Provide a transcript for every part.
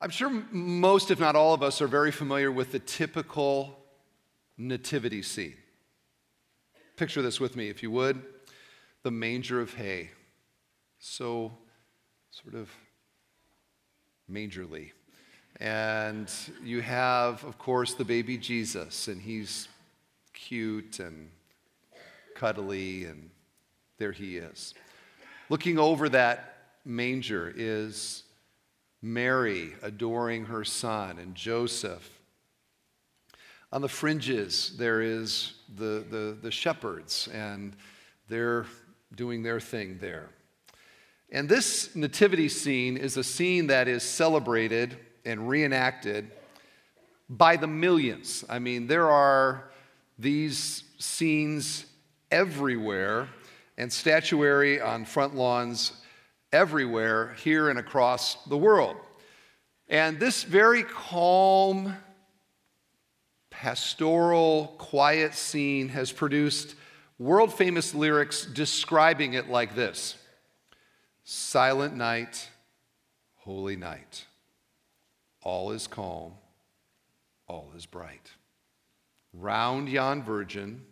I'm sure most, if not all of us, are very familiar with the typical nativity scene. Picture this with me, if you would the manger of hay. So, sort of mangerly. And you have, of course, the baby Jesus, and he's cute and cuddly, and there he is. Looking over that manger is Mary adoring her son, and Joseph. On the fringes, there is the, the, the shepherds, and they're doing their thing there. And this nativity scene is a scene that is celebrated and reenacted by the millions. I mean, there are these scenes everywhere and statuary on front lawns everywhere here and across the world. And this very calm, pastoral, quiet scene has produced world famous lyrics describing it like this Silent night, holy night. All is calm, all is bright. Round yon virgin,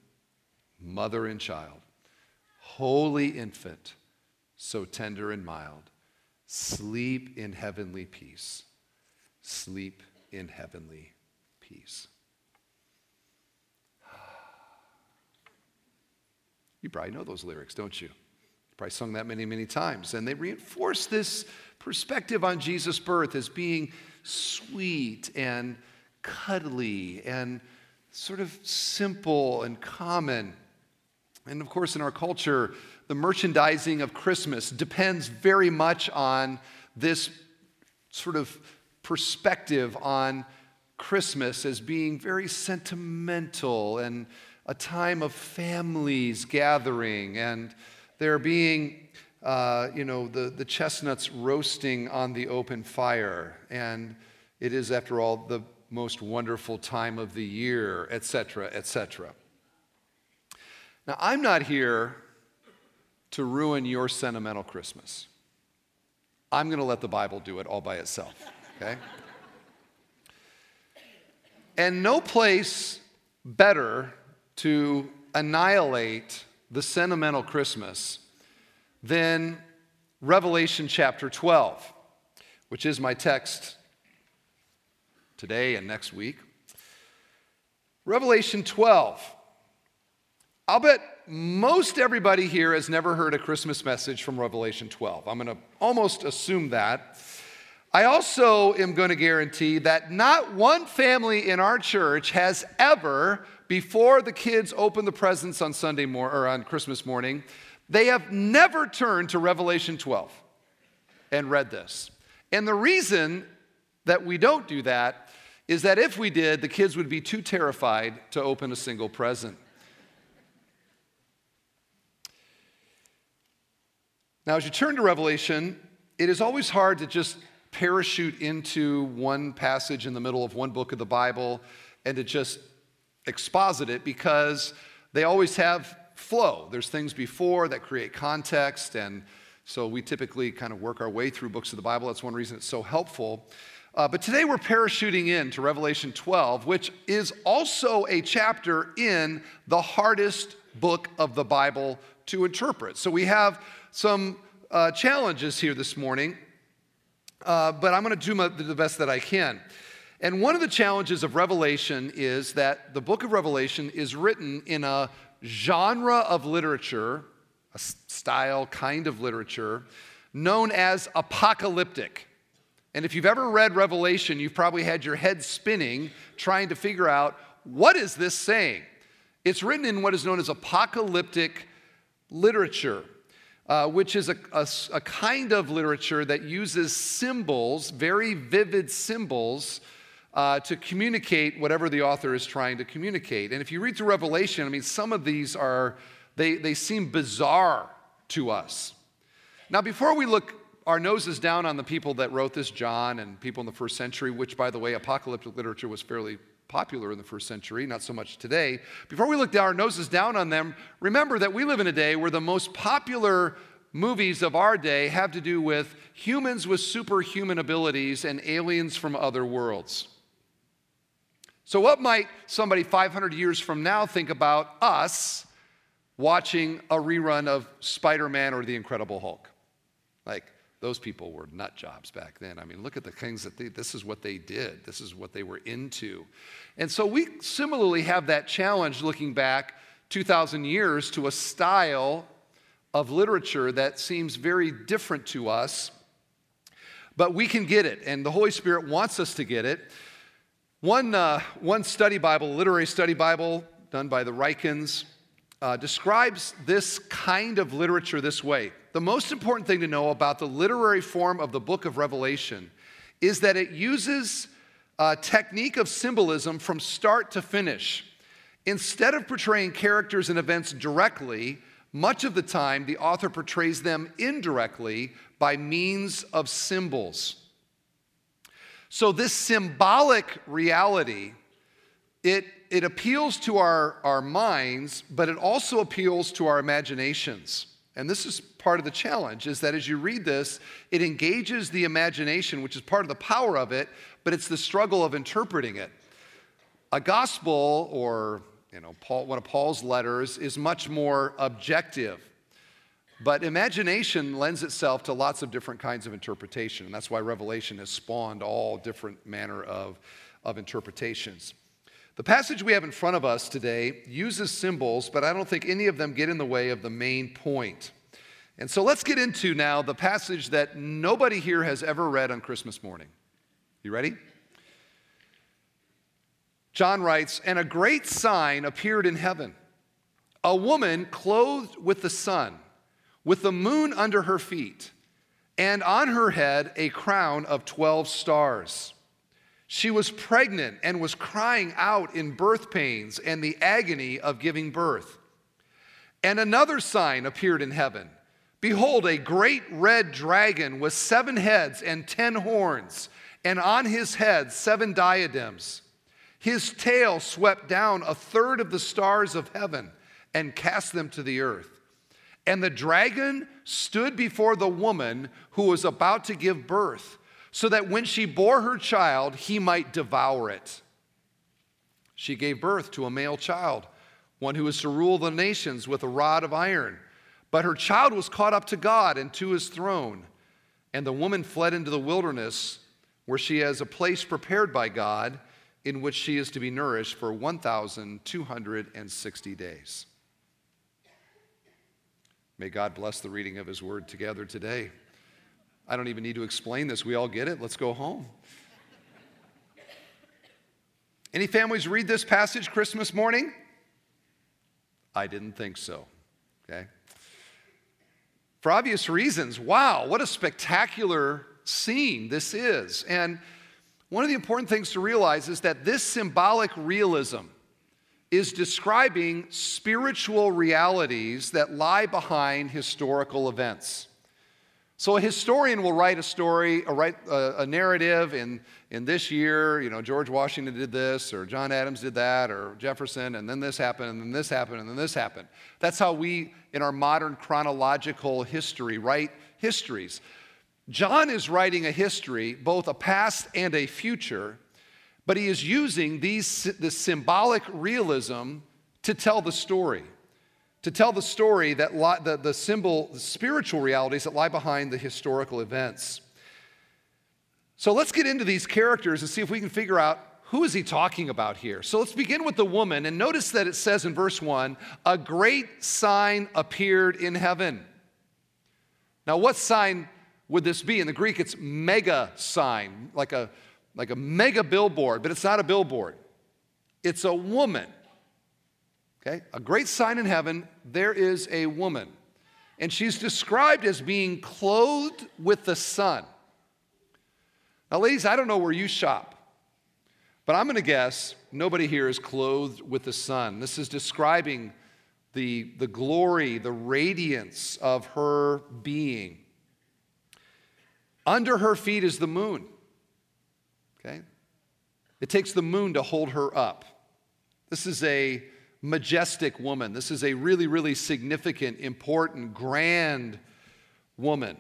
mother and child, holy infant, so tender and mild, sleep in heavenly peace. Sleep in heavenly peace. You probably know those lyrics, don't you? you probably sung that many, many times. And they reinforce this perspective on Jesus' birth as being sweet and cuddly and sort of simple and common. And of course, in our culture, the merchandising of Christmas depends very much on this sort of perspective on Christmas as being very sentimental and a time of families gathering and there being, uh, you know, the, the chestnuts roasting on the open fire. And it is, after all, the most wonderful time of the year, etc., etc. Now, I'm not here to ruin your sentimental Christmas. I'm going to let the Bible do it all by itself, okay? and no place better to annihilate the sentimental Christmas than Revelation chapter 12, which is my text today and next week. Revelation 12. I'll bet most everybody here has never heard a Christmas message from Revelation 12. I'm going to almost assume that. I also am going to guarantee that not one family in our church has ever before the kids open the presents on Sunday mor- or on Christmas morning, they have never turned to Revelation 12 and read this. And the reason that we don't do that is that if we did, the kids would be too terrified to open a single present. Now, as you turn to Revelation, it is always hard to just parachute into one passage in the middle of one book of the Bible and to just exposit it because they always have flow. There's things before that create context, and so we typically kind of work our way through books of the Bible. That's one reason it's so helpful. Uh, but today we're parachuting in to Revelation 12, which is also a chapter in the hardest book of the Bible to interpret. So we have some uh, challenges here this morning, uh, but I'm going to do my, the best that I can. And one of the challenges of Revelation is that the book of Revelation is written in a genre of literature, a style, kind of literature, known as apocalyptic. And if you've ever read Revelation, you've probably had your head spinning trying to figure out what is this saying? It's written in what is known as apocalyptic literature. Uh, which is a, a, a kind of literature that uses symbols, very vivid symbols, uh, to communicate whatever the author is trying to communicate. And if you read through Revelation, I mean, some of these are, they, they seem bizarre to us. Now, before we look our noses down on the people that wrote this, John and people in the first century, which, by the way, apocalyptic literature was fairly popular in the first century, not so much today. Before we look down our noses down on them, remember that we live in a day where the most popular movies of our day have to do with humans with superhuman abilities and aliens from other worlds. So, what might somebody 500 years from now think about us watching a rerun of Spider Man or The Incredible Hulk? Those people were nut jobs back then. I mean, look at the things that they, this is what they did, this is what they were into. And so we similarly have that challenge looking back 2,000 years to a style of literature that seems very different to us, but we can get it, and the Holy Spirit wants us to get it. One, uh, one study Bible, literary study Bible done by the Rykens, uh, describes this kind of literature this way the most important thing to know about the literary form of the book of Revelation is that it uses a technique of symbolism from start to finish. Instead of portraying characters and events directly, much of the time the author portrays them indirectly by means of symbols. So, this symbolic reality, it, it appeals to our, our minds, but it also appeals to our imaginations. And this is part of the challenge is that as you read this, it engages the imagination, which is part of the power of it, but it's the struggle of interpreting it. A gospel or you know, Paul, one of Paul's letters is much more objective. But imagination lends itself to lots of different kinds of interpretation. And that's why Revelation has spawned all different manner of, of interpretations. The passage we have in front of us today uses symbols, but I don't think any of them get in the way of the main point. And so let's get into now the passage that nobody here has ever read on Christmas morning. You ready? John writes, And a great sign appeared in heaven a woman clothed with the sun, with the moon under her feet, and on her head a crown of 12 stars. She was pregnant and was crying out in birth pains and the agony of giving birth. And another sign appeared in heaven Behold, a great red dragon with seven heads and ten horns, and on his head seven diadems. His tail swept down a third of the stars of heaven and cast them to the earth. And the dragon stood before the woman who was about to give birth so that when she bore her child, he might devour it. She gave birth to a male child, one who was to rule the nations with a rod of iron. But her child was caught up to God and to his throne. And the woman fled into the wilderness, where she has a place prepared by God in which she is to be nourished for 1,260 days. May God bless the reading of his word together today. I don't even need to explain this. We all get it. Let's go home. Any families read this passage Christmas morning? I didn't think so. Okay. For obvious reasons, wow, what a spectacular scene this is. And one of the important things to realize is that this symbolic realism is describing spiritual realities that lie behind historical events. So a historian will write a story, a, write a, a, narrative in, in this year, you know, George Washington did this, or John Adams did that, or Jefferson, and then this happened, and then this happened, and then this happened. That's how we, in our modern chronological history, write histories. John is writing a history, both a past and a future, but he is using these, this symbolic realism to tell the story to tell the story that the, the symbol, the spiritual realities that lie behind the historical events. So let's get into these characters and see if we can figure out who is he talking about here. So let's begin with the woman and notice that it says in verse 1, a great sign appeared in heaven. Now what sign would this be? In the Greek it's mega sign, like a like a mega billboard, but it's not a billboard. It's a woman Okay? A great sign in heaven, there is a woman. And she's described as being clothed with the sun. Now, ladies, I don't know where you shop, but I'm going to guess nobody here is clothed with the sun. This is describing the, the glory, the radiance of her being. Under her feet is the moon. Okay? It takes the moon to hold her up. This is a majestic woman. This is a really, really significant, important, grand woman.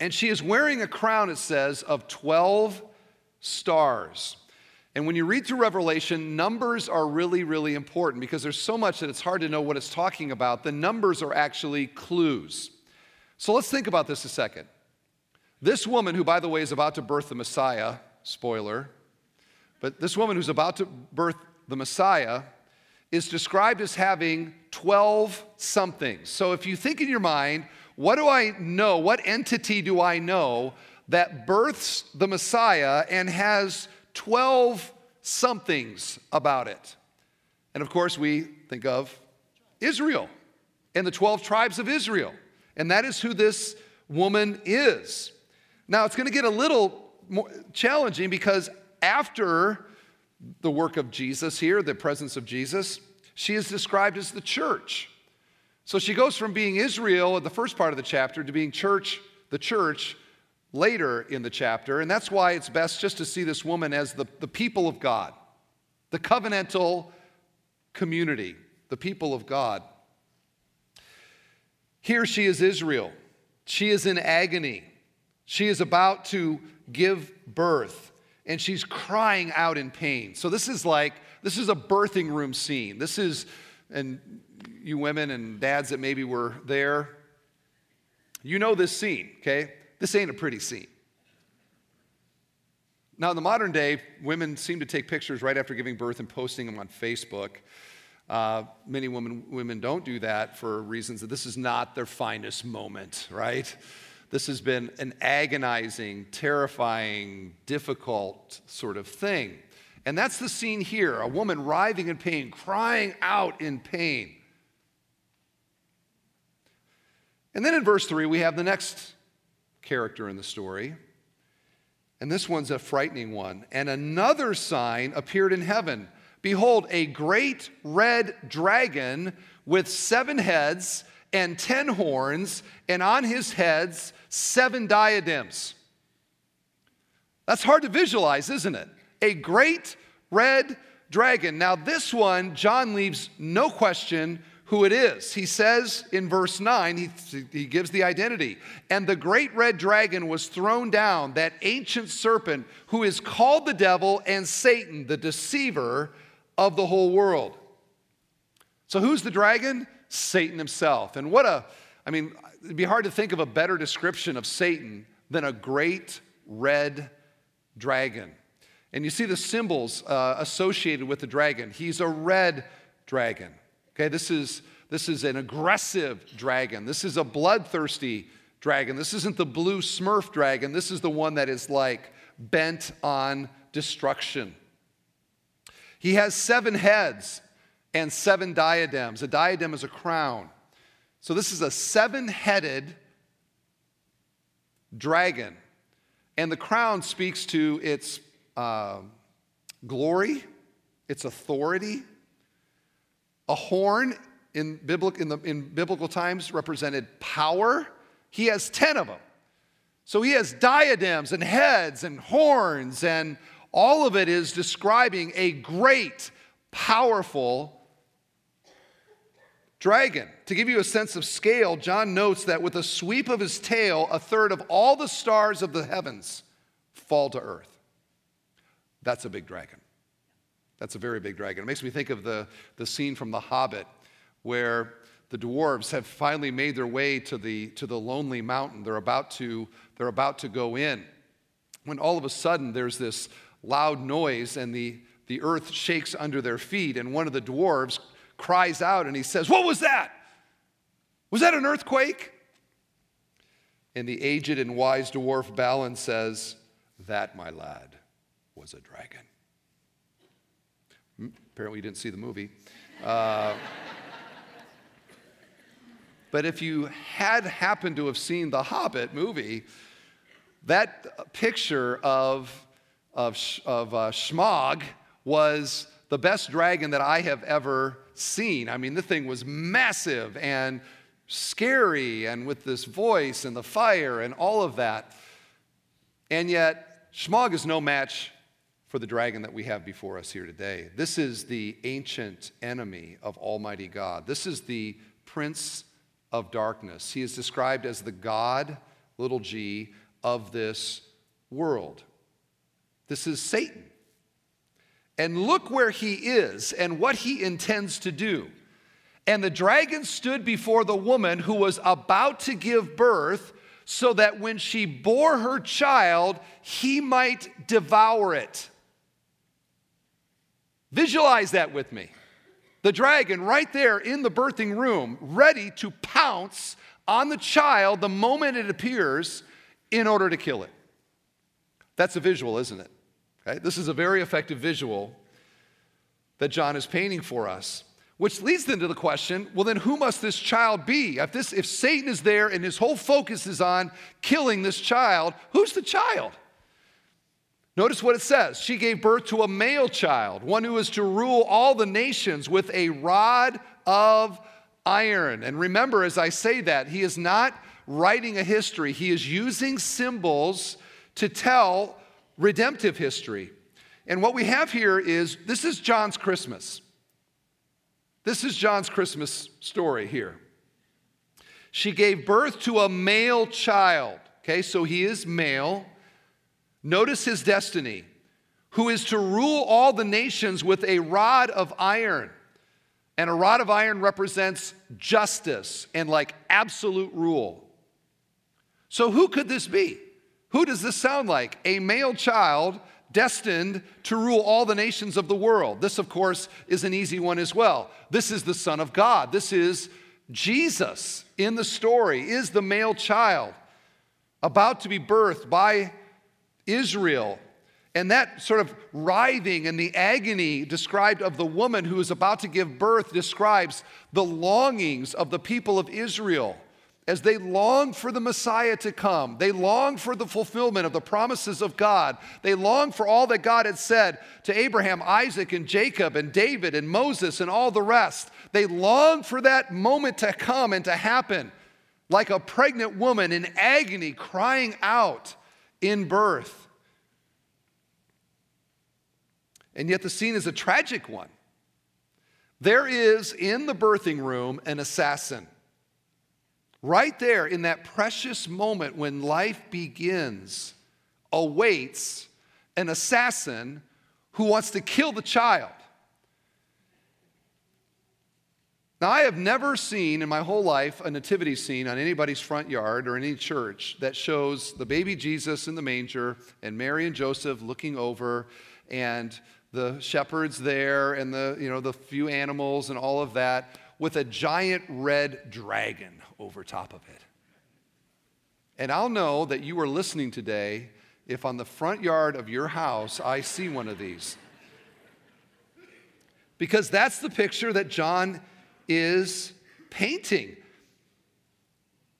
And she is wearing a crown, it says, of 12 stars. And when you read through Revelation, numbers are really, really important because there's so much that it's hard to know what it's talking about. The numbers are actually clues. So let's think about this a second. This woman, who, by the way, is about to birth the Messiah, spoiler, but this woman who's about to birth the Messiah is described as having 12 somethings. So if you think in your mind, what do I know? What entity do I know that births the Messiah and has 12 somethings about it? And of course, we think of Israel and the 12 tribes of Israel. And that is who this woman is. Now, it's going to get a little more challenging because after the work of Jesus here, the presence of Jesus, she is described as the church. So she goes from being Israel in the first part of the chapter to being church, the church, later in the chapter. And that's why it's best just to see this woman as the, the people of God, the covenantal community, the people of God. Here she is Israel. She is in agony. She is about to give birth and she's crying out in pain. So this is like, this is a birthing room scene. This is, and you women and dads that maybe were there, you know this scene, okay? This ain't a pretty scene. Now, in the modern day, women seem to take pictures right after giving birth and posting them on Facebook. Uh, many women, women don't do that for reasons that this is not their finest moment, right? This has been an agonizing, terrifying, difficult sort of thing. And that's the scene here a woman writhing in pain, crying out in pain. And then in verse 3, we have the next character in the story. And this one's a frightening one. And another sign appeared in heaven Behold, a great red dragon with seven heads and ten horns, and on his heads seven diadems. That's hard to visualize, isn't it? A great red dragon. Now, this one, John leaves no question who it is. He says in verse 9, he, he gives the identity. And the great red dragon was thrown down, that ancient serpent who is called the devil and Satan, the deceiver of the whole world. So, who's the dragon? Satan himself. And what a, I mean, it'd be hard to think of a better description of Satan than a great red dragon. And you see the symbols uh, associated with the dragon. He's a red dragon. Okay, this is, this is an aggressive dragon. This is a bloodthirsty dragon. This isn't the blue smurf dragon. This is the one that is like bent on destruction. He has seven heads and seven diadems. A diadem is a crown. So this is a seven headed dragon. And the crown speaks to its uh, glory, its authority. A horn in biblical, in, the, in biblical times represented power. He has 10 of them. So he has diadems and heads and horns, and all of it is describing a great, powerful dragon. To give you a sense of scale, John notes that with a sweep of his tail, a third of all the stars of the heavens fall to earth. That's a big dragon. That's a very big dragon. It makes me think of the, the scene from The Hobbit where the dwarves have finally made their way to the, to the lonely mountain. They're about, to, they're about to go in. When all of a sudden there's this loud noise and the, the earth shakes under their feet, and one of the dwarves cries out and he says, What was that? Was that an earthquake? And the aged and wise dwarf Balin says, That, my lad, was a dragon. Hmm, apparently, you didn't see the movie. Uh, but if you had happened to have seen the Hobbit movie, that picture of, of, of uh, was the best dragon that I have ever seen. I mean, the thing was massive and scary and with this voice and the fire and all of that. And yet, Smaug is no match for the dragon that we have before us here today. This is the ancient enemy of Almighty God. This is the prince of darkness. He is described as the God, little g, of this world. This is Satan. And look where he is and what he intends to do. And the dragon stood before the woman who was about to give birth, so that when she bore her child, he might devour it. Visualize that with me. The dragon right there in the birthing room, ready to pounce on the child the moment it appears in order to kill it. That's a visual, isn't it? Okay? This is a very effective visual that John is painting for us. Which leads then to the question well, then who must this child be? If, this, if Satan is there and his whole focus is on killing this child, who's the child? Notice what it says. She gave birth to a male child, one who is to rule all the nations with a rod of iron. And remember, as I say that, he is not writing a history, he is using symbols to tell redemptive history. And what we have here is this is John's Christmas. This is John's Christmas story here. She gave birth to a male child. Okay, so he is male. Notice his destiny, who is to rule all the nations with a rod of iron. And a rod of iron represents justice and like absolute rule. So, who could this be? Who does this sound like? A male child destined to rule all the nations of the world. This, of course, is an easy one as well. This is the Son of God. This is Jesus in the story, is the male child about to be birthed by Israel. And that sort of writhing and the agony described of the woman who is about to give birth describes the longings of the people of Israel as they long for the Messiah to come, they long for the fulfillment of the promises of God. They long for all that God had said to Abraham, Isaac, and Jacob, and David, and Moses, and all the rest. They long for that moment to come and to happen, like a pregnant woman in agony crying out in birth. And yet the scene is a tragic one. There is in the birthing room an assassin. Right there in that precious moment when life begins, awaits an assassin who wants to kill the child. Now, I have never seen in my whole life a nativity scene on anybody's front yard or any church that shows the baby Jesus in the manger and Mary and Joseph looking over and the shepherds there and the, you know, the few animals and all of that with a giant red dragon over top of it. And I'll know that you are listening today if on the front yard of your house I see one of these. Because that's the picture that John is painting.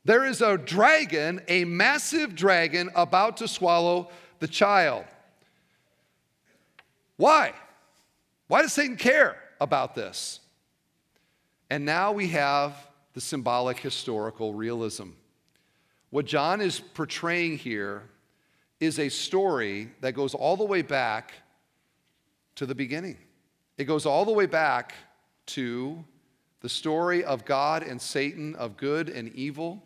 There is a dragon, a massive dragon, about to swallow the child. Why? Why does Satan care about this? And now we have the symbolic historical realism. What John is portraying here is a story that goes all the way back to the beginning. It goes all the way back to the story of God and Satan, of good and evil.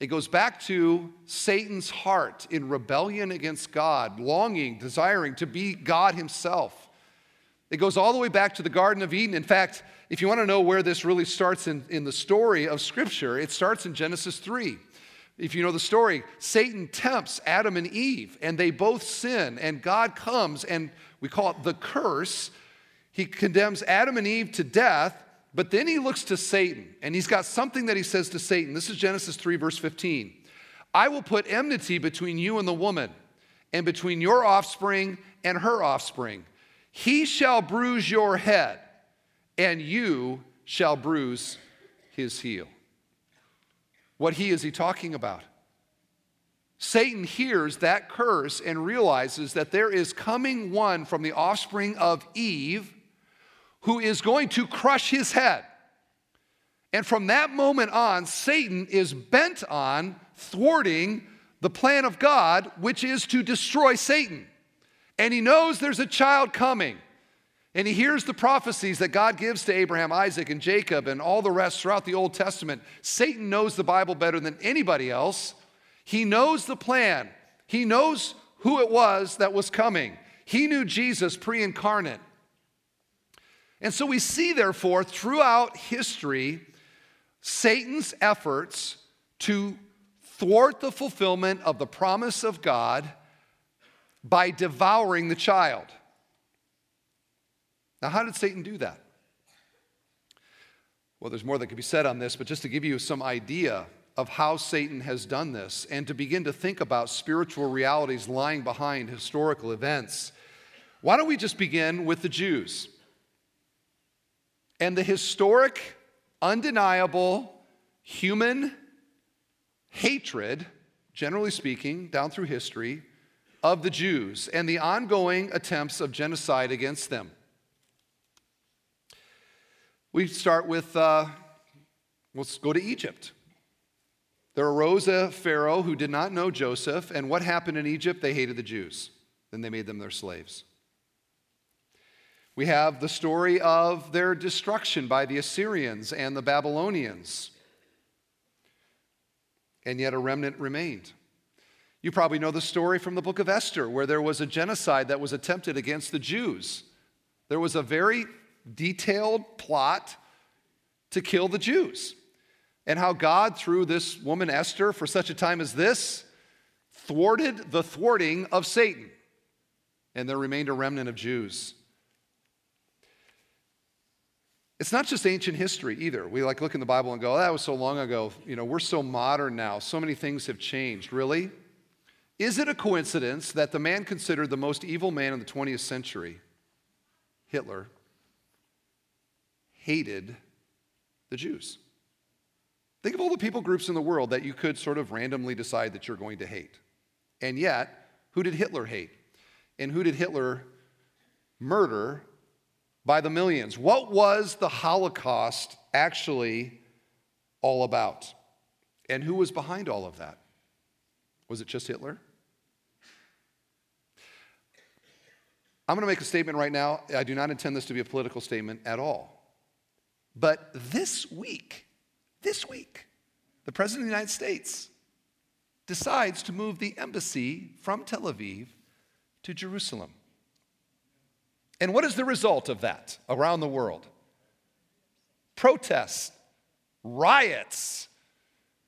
It goes back to Satan's heart in rebellion against God, longing, desiring to be God himself. It goes all the way back to the Garden of Eden. In fact, if you want to know where this really starts in, in the story of Scripture, it starts in Genesis 3. If you know the story, Satan tempts Adam and Eve, and they both sin, and God comes, and we call it the curse. He condemns Adam and Eve to death, but then he looks to Satan, and he's got something that he says to Satan. This is Genesis 3, verse 15. I will put enmity between you and the woman, and between your offspring and her offspring. He shall bruise your head, and you shall bruise his heel. What he is he talking about? Satan hears that curse and realizes that there is coming one from the offspring of Eve who is going to crush his head. And from that moment on, Satan is bent on thwarting the plan of God, which is to destroy Satan and he knows there's a child coming. And he hears the prophecies that God gives to Abraham, Isaac, and Jacob, and all the rest throughout the Old Testament. Satan knows the Bible better than anybody else. He knows the plan, he knows who it was that was coming. He knew Jesus pre incarnate. And so we see, therefore, throughout history, Satan's efforts to thwart the fulfillment of the promise of God by devouring the child. Now, how did Satan do that? Well, there's more that could be said on this, but just to give you some idea of how Satan has done this and to begin to think about spiritual realities lying behind historical events, why don't we just begin with the Jews and the historic, undeniable human hatred, generally speaking, down through history, of the Jews and the ongoing attempts of genocide against them. We start with, uh, let's go to Egypt. There arose a Pharaoh who did not know Joseph, and what happened in Egypt? They hated the Jews. Then they made them their slaves. We have the story of their destruction by the Assyrians and the Babylonians. And yet a remnant remained. You probably know the story from the book of Esther, where there was a genocide that was attempted against the Jews. There was a very detailed plot to kill the Jews. And how God, through this woman Esther, for such a time as this, thwarted the thwarting of Satan. And there remained a remnant of Jews. It's not just ancient history either. We like look in the Bible and go, oh, that was so long ago. You know, we're so modern now. So many things have changed. Really? Is it a coincidence that the man considered the most evil man in the 20th century, Hitler, hated the Jews. Think of all the people groups in the world that you could sort of randomly decide that you're going to hate. And yet, who did Hitler hate? And who did Hitler murder by the millions? What was the Holocaust actually all about? And who was behind all of that? Was it just Hitler? I'm going to make a statement right now. I do not intend this to be a political statement at all. But this week, this week, the President of the United States decides to move the embassy from Tel Aviv to Jerusalem. And what is the result of that around the world? Protests, riots.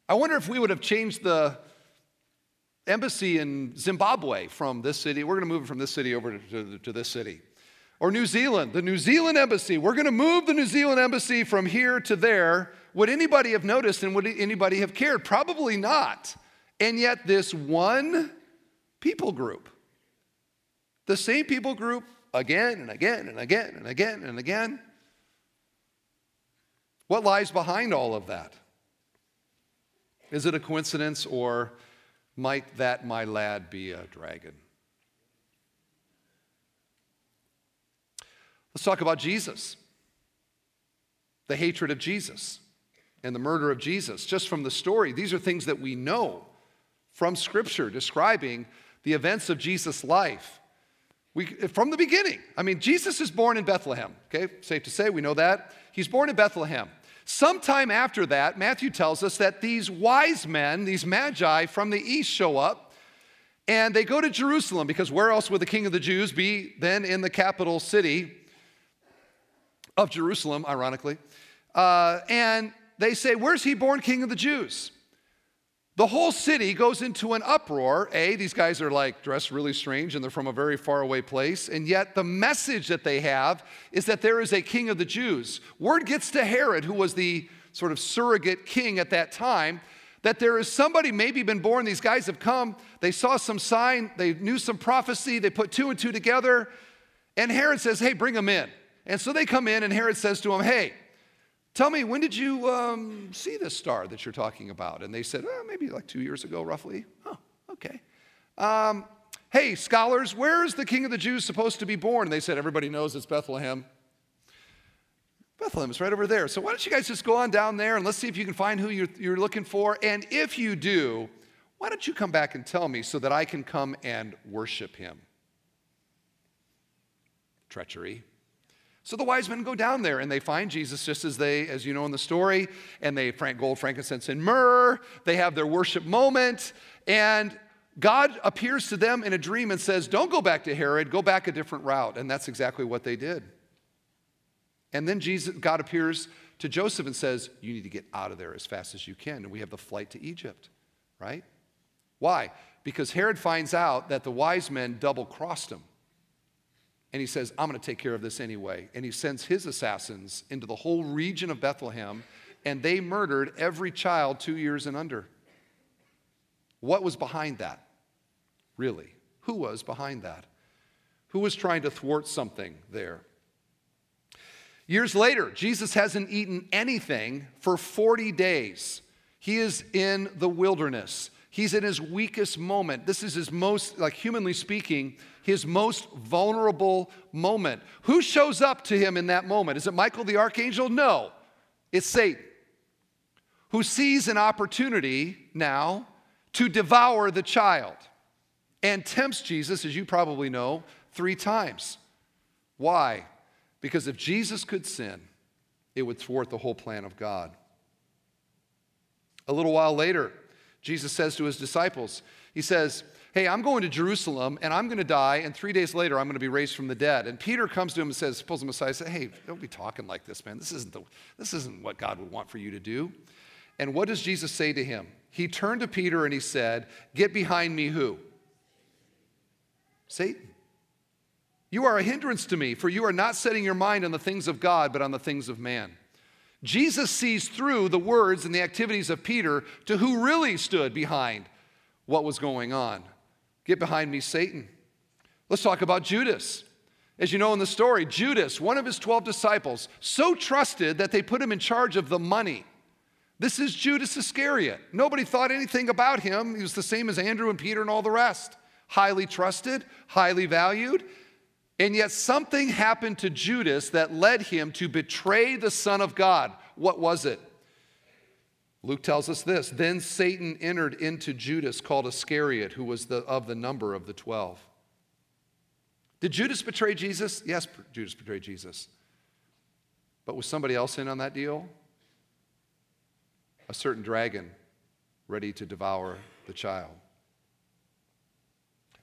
I wonder if we would have changed the embassy in Zimbabwe from this city. We're going to move it from this city over to, to, to this city. Or New Zealand, the New Zealand embassy. We're going to move the New Zealand embassy from here to there. Would anybody have noticed and would anybody have cared? Probably not. And yet, this one people group, the same people group again and again and again and again and again. What lies behind all of that? Is it a coincidence or might that my lad be a dragon? Let's talk about Jesus, the hatred of Jesus, and the murder of Jesus. Just from the story, these are things that we know from Scripture describing the events of Jesus' life. We, from the beginning. I mean, Jesus is born in Bethlehem, okay? Safe to say, we know that. He's born in Bethlehem. Sometime after that, Matthew tells us that these wise men, these magi from the east, show up and they go to Jerusalem because where else would the king of the Jews be than in the capital city? of Jerusalem, ironically. Uh, and they say, Where's he born king of the Jews? The whole city goes into an uproar. A, these guys are like dressed really strange and they're from a very far away place. And yet, the message that they have is that there is a king of the Jews. Word gets to Herod, who was the sort of surrogate king at that time, that there is somebody maybe been born. These guys have come, they saw some sign, they knew some prophecy, they put two and two together. And Herod says, Hey, bring them in. And so they come in, and Herod says to them, Hey, tell me, when did you um, see this star that you're talking about? And they said, oh, maybe like two years ago, roughly. Oh, okay. Um, hey, scholars, where is the king of the Jews supposed to be born? And they said, Everybody knows it's Bethlehem. Bethlehem is right over there. So why don't you guys just go on down there and let's see if you can find who you're, you're looking for. And if you do, why don't you come back and tell me so that I can come and worship him? Treachery. So the wise men go down there and they find Jesus just as they, as you know in the story, and they frank gold, frankincense, and myrrh. They have their worship moment, and God appears to them in a dream and says, Don't go back to Herod, go back a different route. And that's exactly what they did. And then Jesus, God appears to Joseph and says, You need to get out of there as fast as you can. And we have the flight to Egypt, right? Why? Because Herod finds out that the wise men double crossed him. And he says, I'm going to take care of this anyway. And he sends his assassins into the whole region of Bethlehem, and they murdered every child two years and under. What was behind that? Really? Who was behind that? Who was trying to thwart something there? Years later, Jesus hasn't eaten anything for 40 days. He is in the wilderness. He's in his weakest moment. This is his most, like humanly speaking, his most vulnerable moment. Who shows up to him in that moment? Is it Michael the archangel? No, it's Satan, who sees an opportunity now to devour the child and tempts Jesus, as you probably know, three times. Why? Because if Jesus could sin, it would thwart the whole plan of God. A little while later, Jesus says to his disciples, He says, Hey, I'm going to Jerusalem and I'm going to die, and three days later I'm going to be raised from the dead. And Peter comes to him and says, Suppose the Messiah says, Hey, don't be talking like this, man. This isn't, the, this isn't what God would want for you to do. And what does Jesus say to him? He turned to Peter and he said, Get behind me, who? Satan. You are a hindrance to me, for you are not setting your mind on the things of God, but on the things of man. Jesus sees through the words and the activities of Peter to who really stood behind what was going on. Get behind me, Satan. Let's talk about Judas. As you know in the story, Judas, one of his 12 disciples, so trusted that they put him in charge of the money. This is Judas Iscariot. Nobody thought anything about him. He was the same as Andrew and Peter and all the rest. Highly trusted, highly valued. And yet something happened to Judas that led him to betray the Son of God. What was it? Luke tells us this Then Satan entered into Judas, called Iscariot, who was the, of the number of the 12. Did Judas betray Jesus? Yes, Judas betrayed Jesus. But was somebody else in on that deal? A certain dragon ready to devour the child.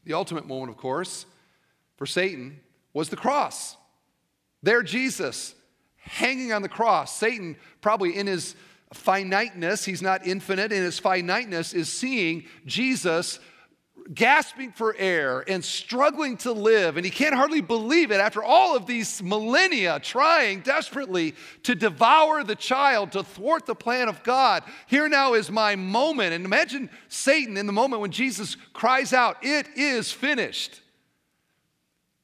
The ultimate moment, of course, for Satan was the cross. There, Jesus hanging on the cross. Satan, probably in his finiteness, he's not infinite, in his finiteness, is seeing Jesus gasping for air and struggling to live. And he can't hardly believe it after all of these millennia trying desperately to devour the child, to thwart the plan of God. Here now is my moment. And imagine Satan in the moment when Jesus cries out, It is finished.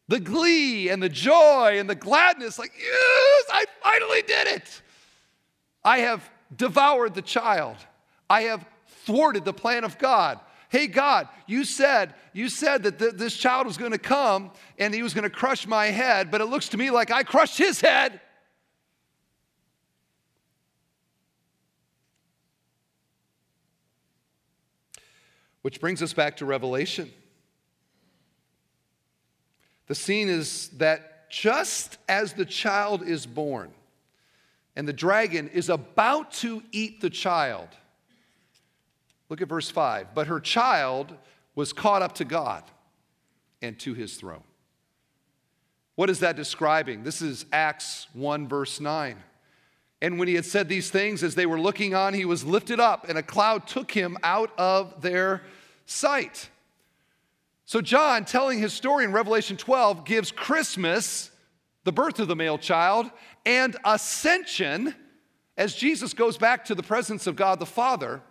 The glee and the joy and the gladness, like, yes, I finally did it. I have devoured the child. I have thwarted the plan of God. Hey God, you said you said that th- this child was going to come and he was going to crush my head, but it looks to me like I crushed his head. Which brings us back to Revelation. The scene is that just as the child is born, and the dragon is about to eat the child. Look at verse 5. But her child was caught up to God and to his throne. What is that describing? This is Acts 1, verse 9. And when he had said these things, as they were looking on, he was lifted up, and a cloud took him out of their sight. So, John, telling his story in Revelation 12, gives Christmas, the birth of the male child, and ascension as Jesus goes back to the presence of God the Father.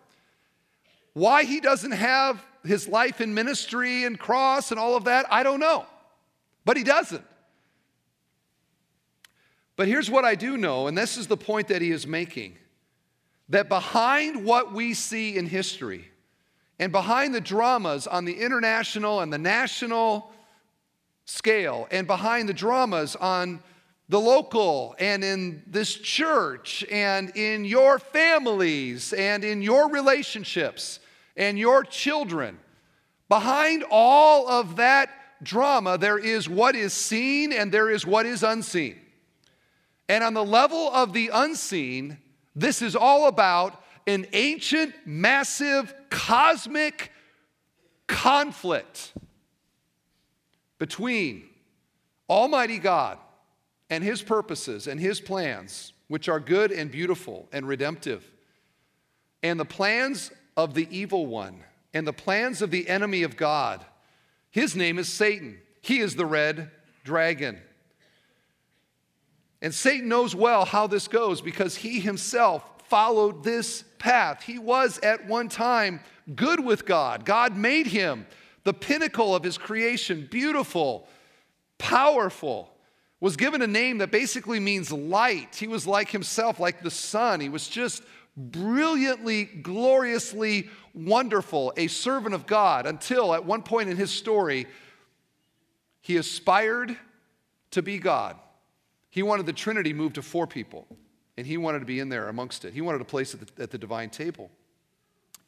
Why he doesn't have his life in ministry and cross and all of that, I don't know. But he doesn't. But here's what I do know, and this is the point that he is making that behind what we see in history, and behind the dramas on the international and the national scale, and behind the dramas on the local and in this church and in your families and in your relationships and your children, behind all of that drama, there is what is seen and there is what is unseen. And on the level of the unseen, this is all about an ancient, massive, cosmic conflict between Almighty God and His purposes and His plans, which are good and beautiful and redemptive, and the plans of the evil one and the plans of the enemy of God. His name is Satan. He is the red dragon. And Satan knows well how this goes because he himself followed this path. He was at one time good with God. God made him the pinnacle of his creation, beautiful, powerful. Was given a name that basically means light. He was like himself, like the sun. He was just brilliantly, gloriously wonderful, a servant of God, until at one point in his story, he aspired to be God. He wanted the Trinity moved to four people, and he wanted to be in there amongst it. He wanted a place at the, at the divine table.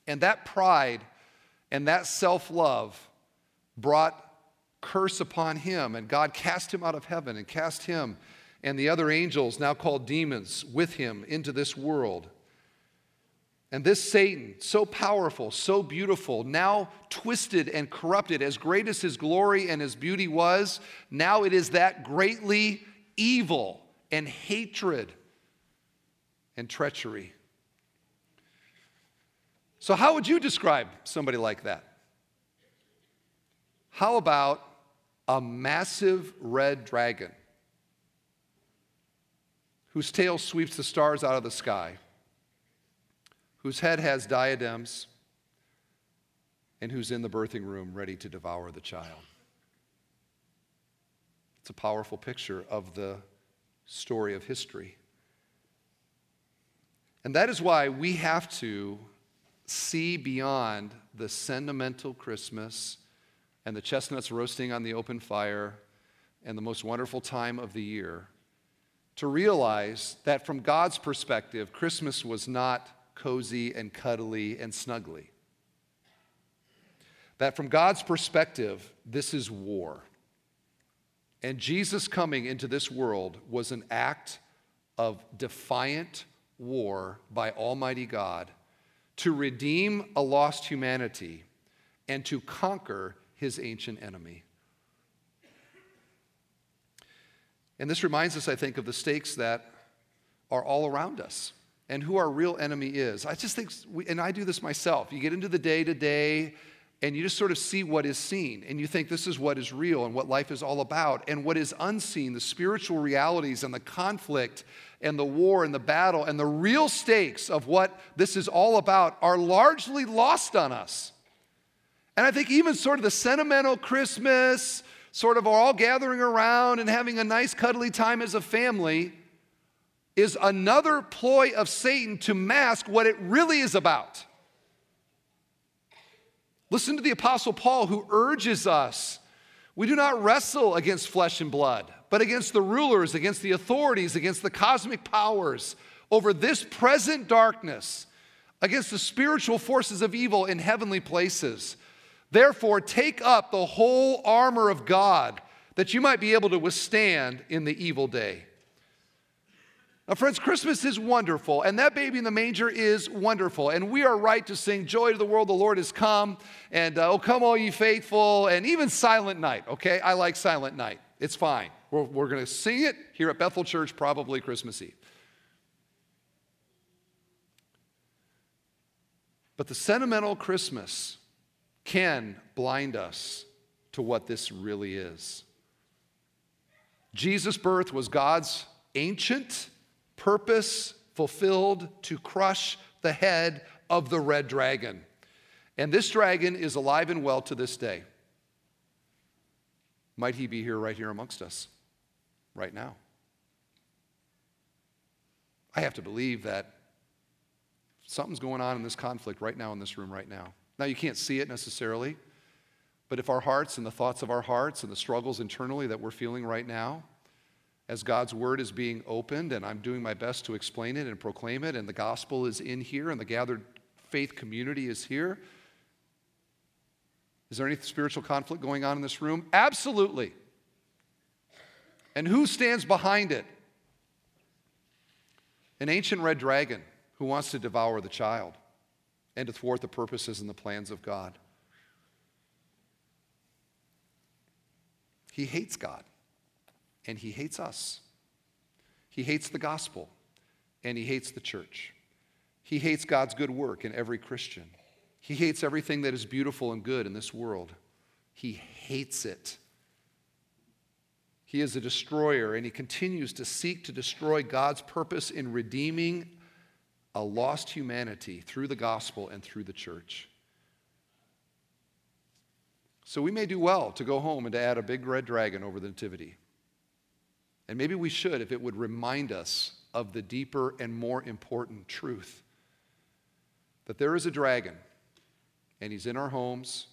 And that pride and that self love brought curse upon him, and God cast him out of heaven and cast him and the other angels, now called demons, with him into this world. And this Satan, so powerful, so beautiful, now twisted and corrupted, as great as his glory and his beauty was, now it is that greatly evil and hatred and treachery. So, how would you describe somebody like that? How about a massive red dragon whose tail sweeps the stars out of the sky, whose head has diadems, and who's in the birthing room ready to devour the child? It's a powerful picture of the story of history. And that is why we have to see beyond the sentimental Christmas and the chestnuts roasting on the open fire and the most wonderful time of the year to realize that from God's perspective, Christmas was not cozy and cuddly and snuggly. That from God's perspective, this is war. And Jesus coming into this world was an act of defiant war by Almighty God to redeem a lost humanity and to conquer his ancient enemy. And this reminds us, I think, of the stakes that are all around us and who our real enemy is. I just think, we, and I do this myself. You get into the day to day and you just sort of see what is seen and you think this is what is real and what life is all about. And what is unseen the spiritual realities and the conflict and the war and the battle and the real stakes of what this is all about are largely lost on us. And i think even sort of the sentimental christmas sort of all gathering around and having a nice cuddly time as a family is another ploy of satan to mask what it really is about Listen to the Apostle Paul, who urges us we do not wrestle against flesh and blood, but against the rulers, against the authorities, against the cosmic powers over this present darkness, against the spiritual forces of evil in heavenly places. Therefore, take up the whole armor of God that you might be able to withstand in the evil day. Now, friends, Christmas is wonderful, and that baby in the manger is wonderful. And we are right to sing, Joy to the world, the Lord has come, and uh, Oh, come, all ye faithful, and even Silent Night, okay? I like Silent Night. It's fine. We're, we're going to sing it here at Bethel Church, probably Christmas Eve. But the sentimental Christmas can blind us to what this really is. Jesus' birth was God's ancient purpose fulfilled to crush the head of the red dragon. And this dragon is alive and well to this day. Might he be here right here amongst us right now? I have to believe that something's going on in this conflict right now in this room right now. Now, you can't see it necessarily, but if our hearts and the thoughts of our hearts and the struggles internally that we're feeling right now, as God's word is being opened, and I'm doing my best to explain it and proclaim it, and the gospel is in here, and the gathered faith community is here. Is there any spiritual conflict going on in this room? Absolutely. And who stands behind it? an ancient red dragon who wants to devour the child and to thwart the purposes and the plans of God. He hates God and he hates us. He hates the gospel and he hates the church. He hates God's good work in every Christian. He hates everything that is beautiful and good in this world. He hates it. He is a destroyer, and he continues to seek to destroy God's purpose in redeeming a lost humanity through the gospel and through the church. So we may do well to go home and to add a big red dragon over the Nativity. And maybe we should if it would remind us of the deeper and more important truth that there is a dragon, and he's in our homes,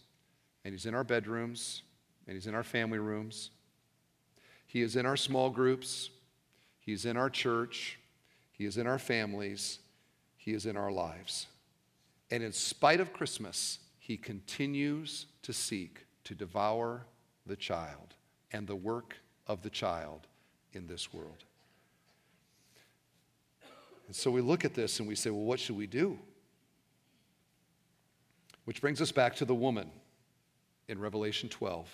and he's in our bedrooms, and he's in our family rooms. He is in our small groups, He is in our church, He is in our families, He is in our lives. And in spite of Christmas, He continues to seek to devour the child and the work of the child in this world. And so we look at this and we say, well, what should we do? Which brings us back to the woman in Revelation 12.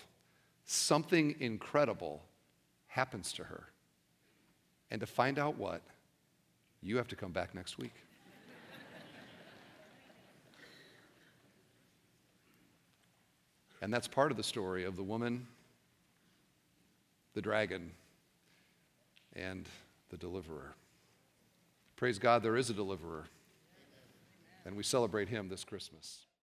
Something incredible happens to her. And to find out what, you have to come back next week. and that's part of the story of the woman, the dragon, and the deliverer. Praise God, there is a deliverer. And we celebrate him this Christmas.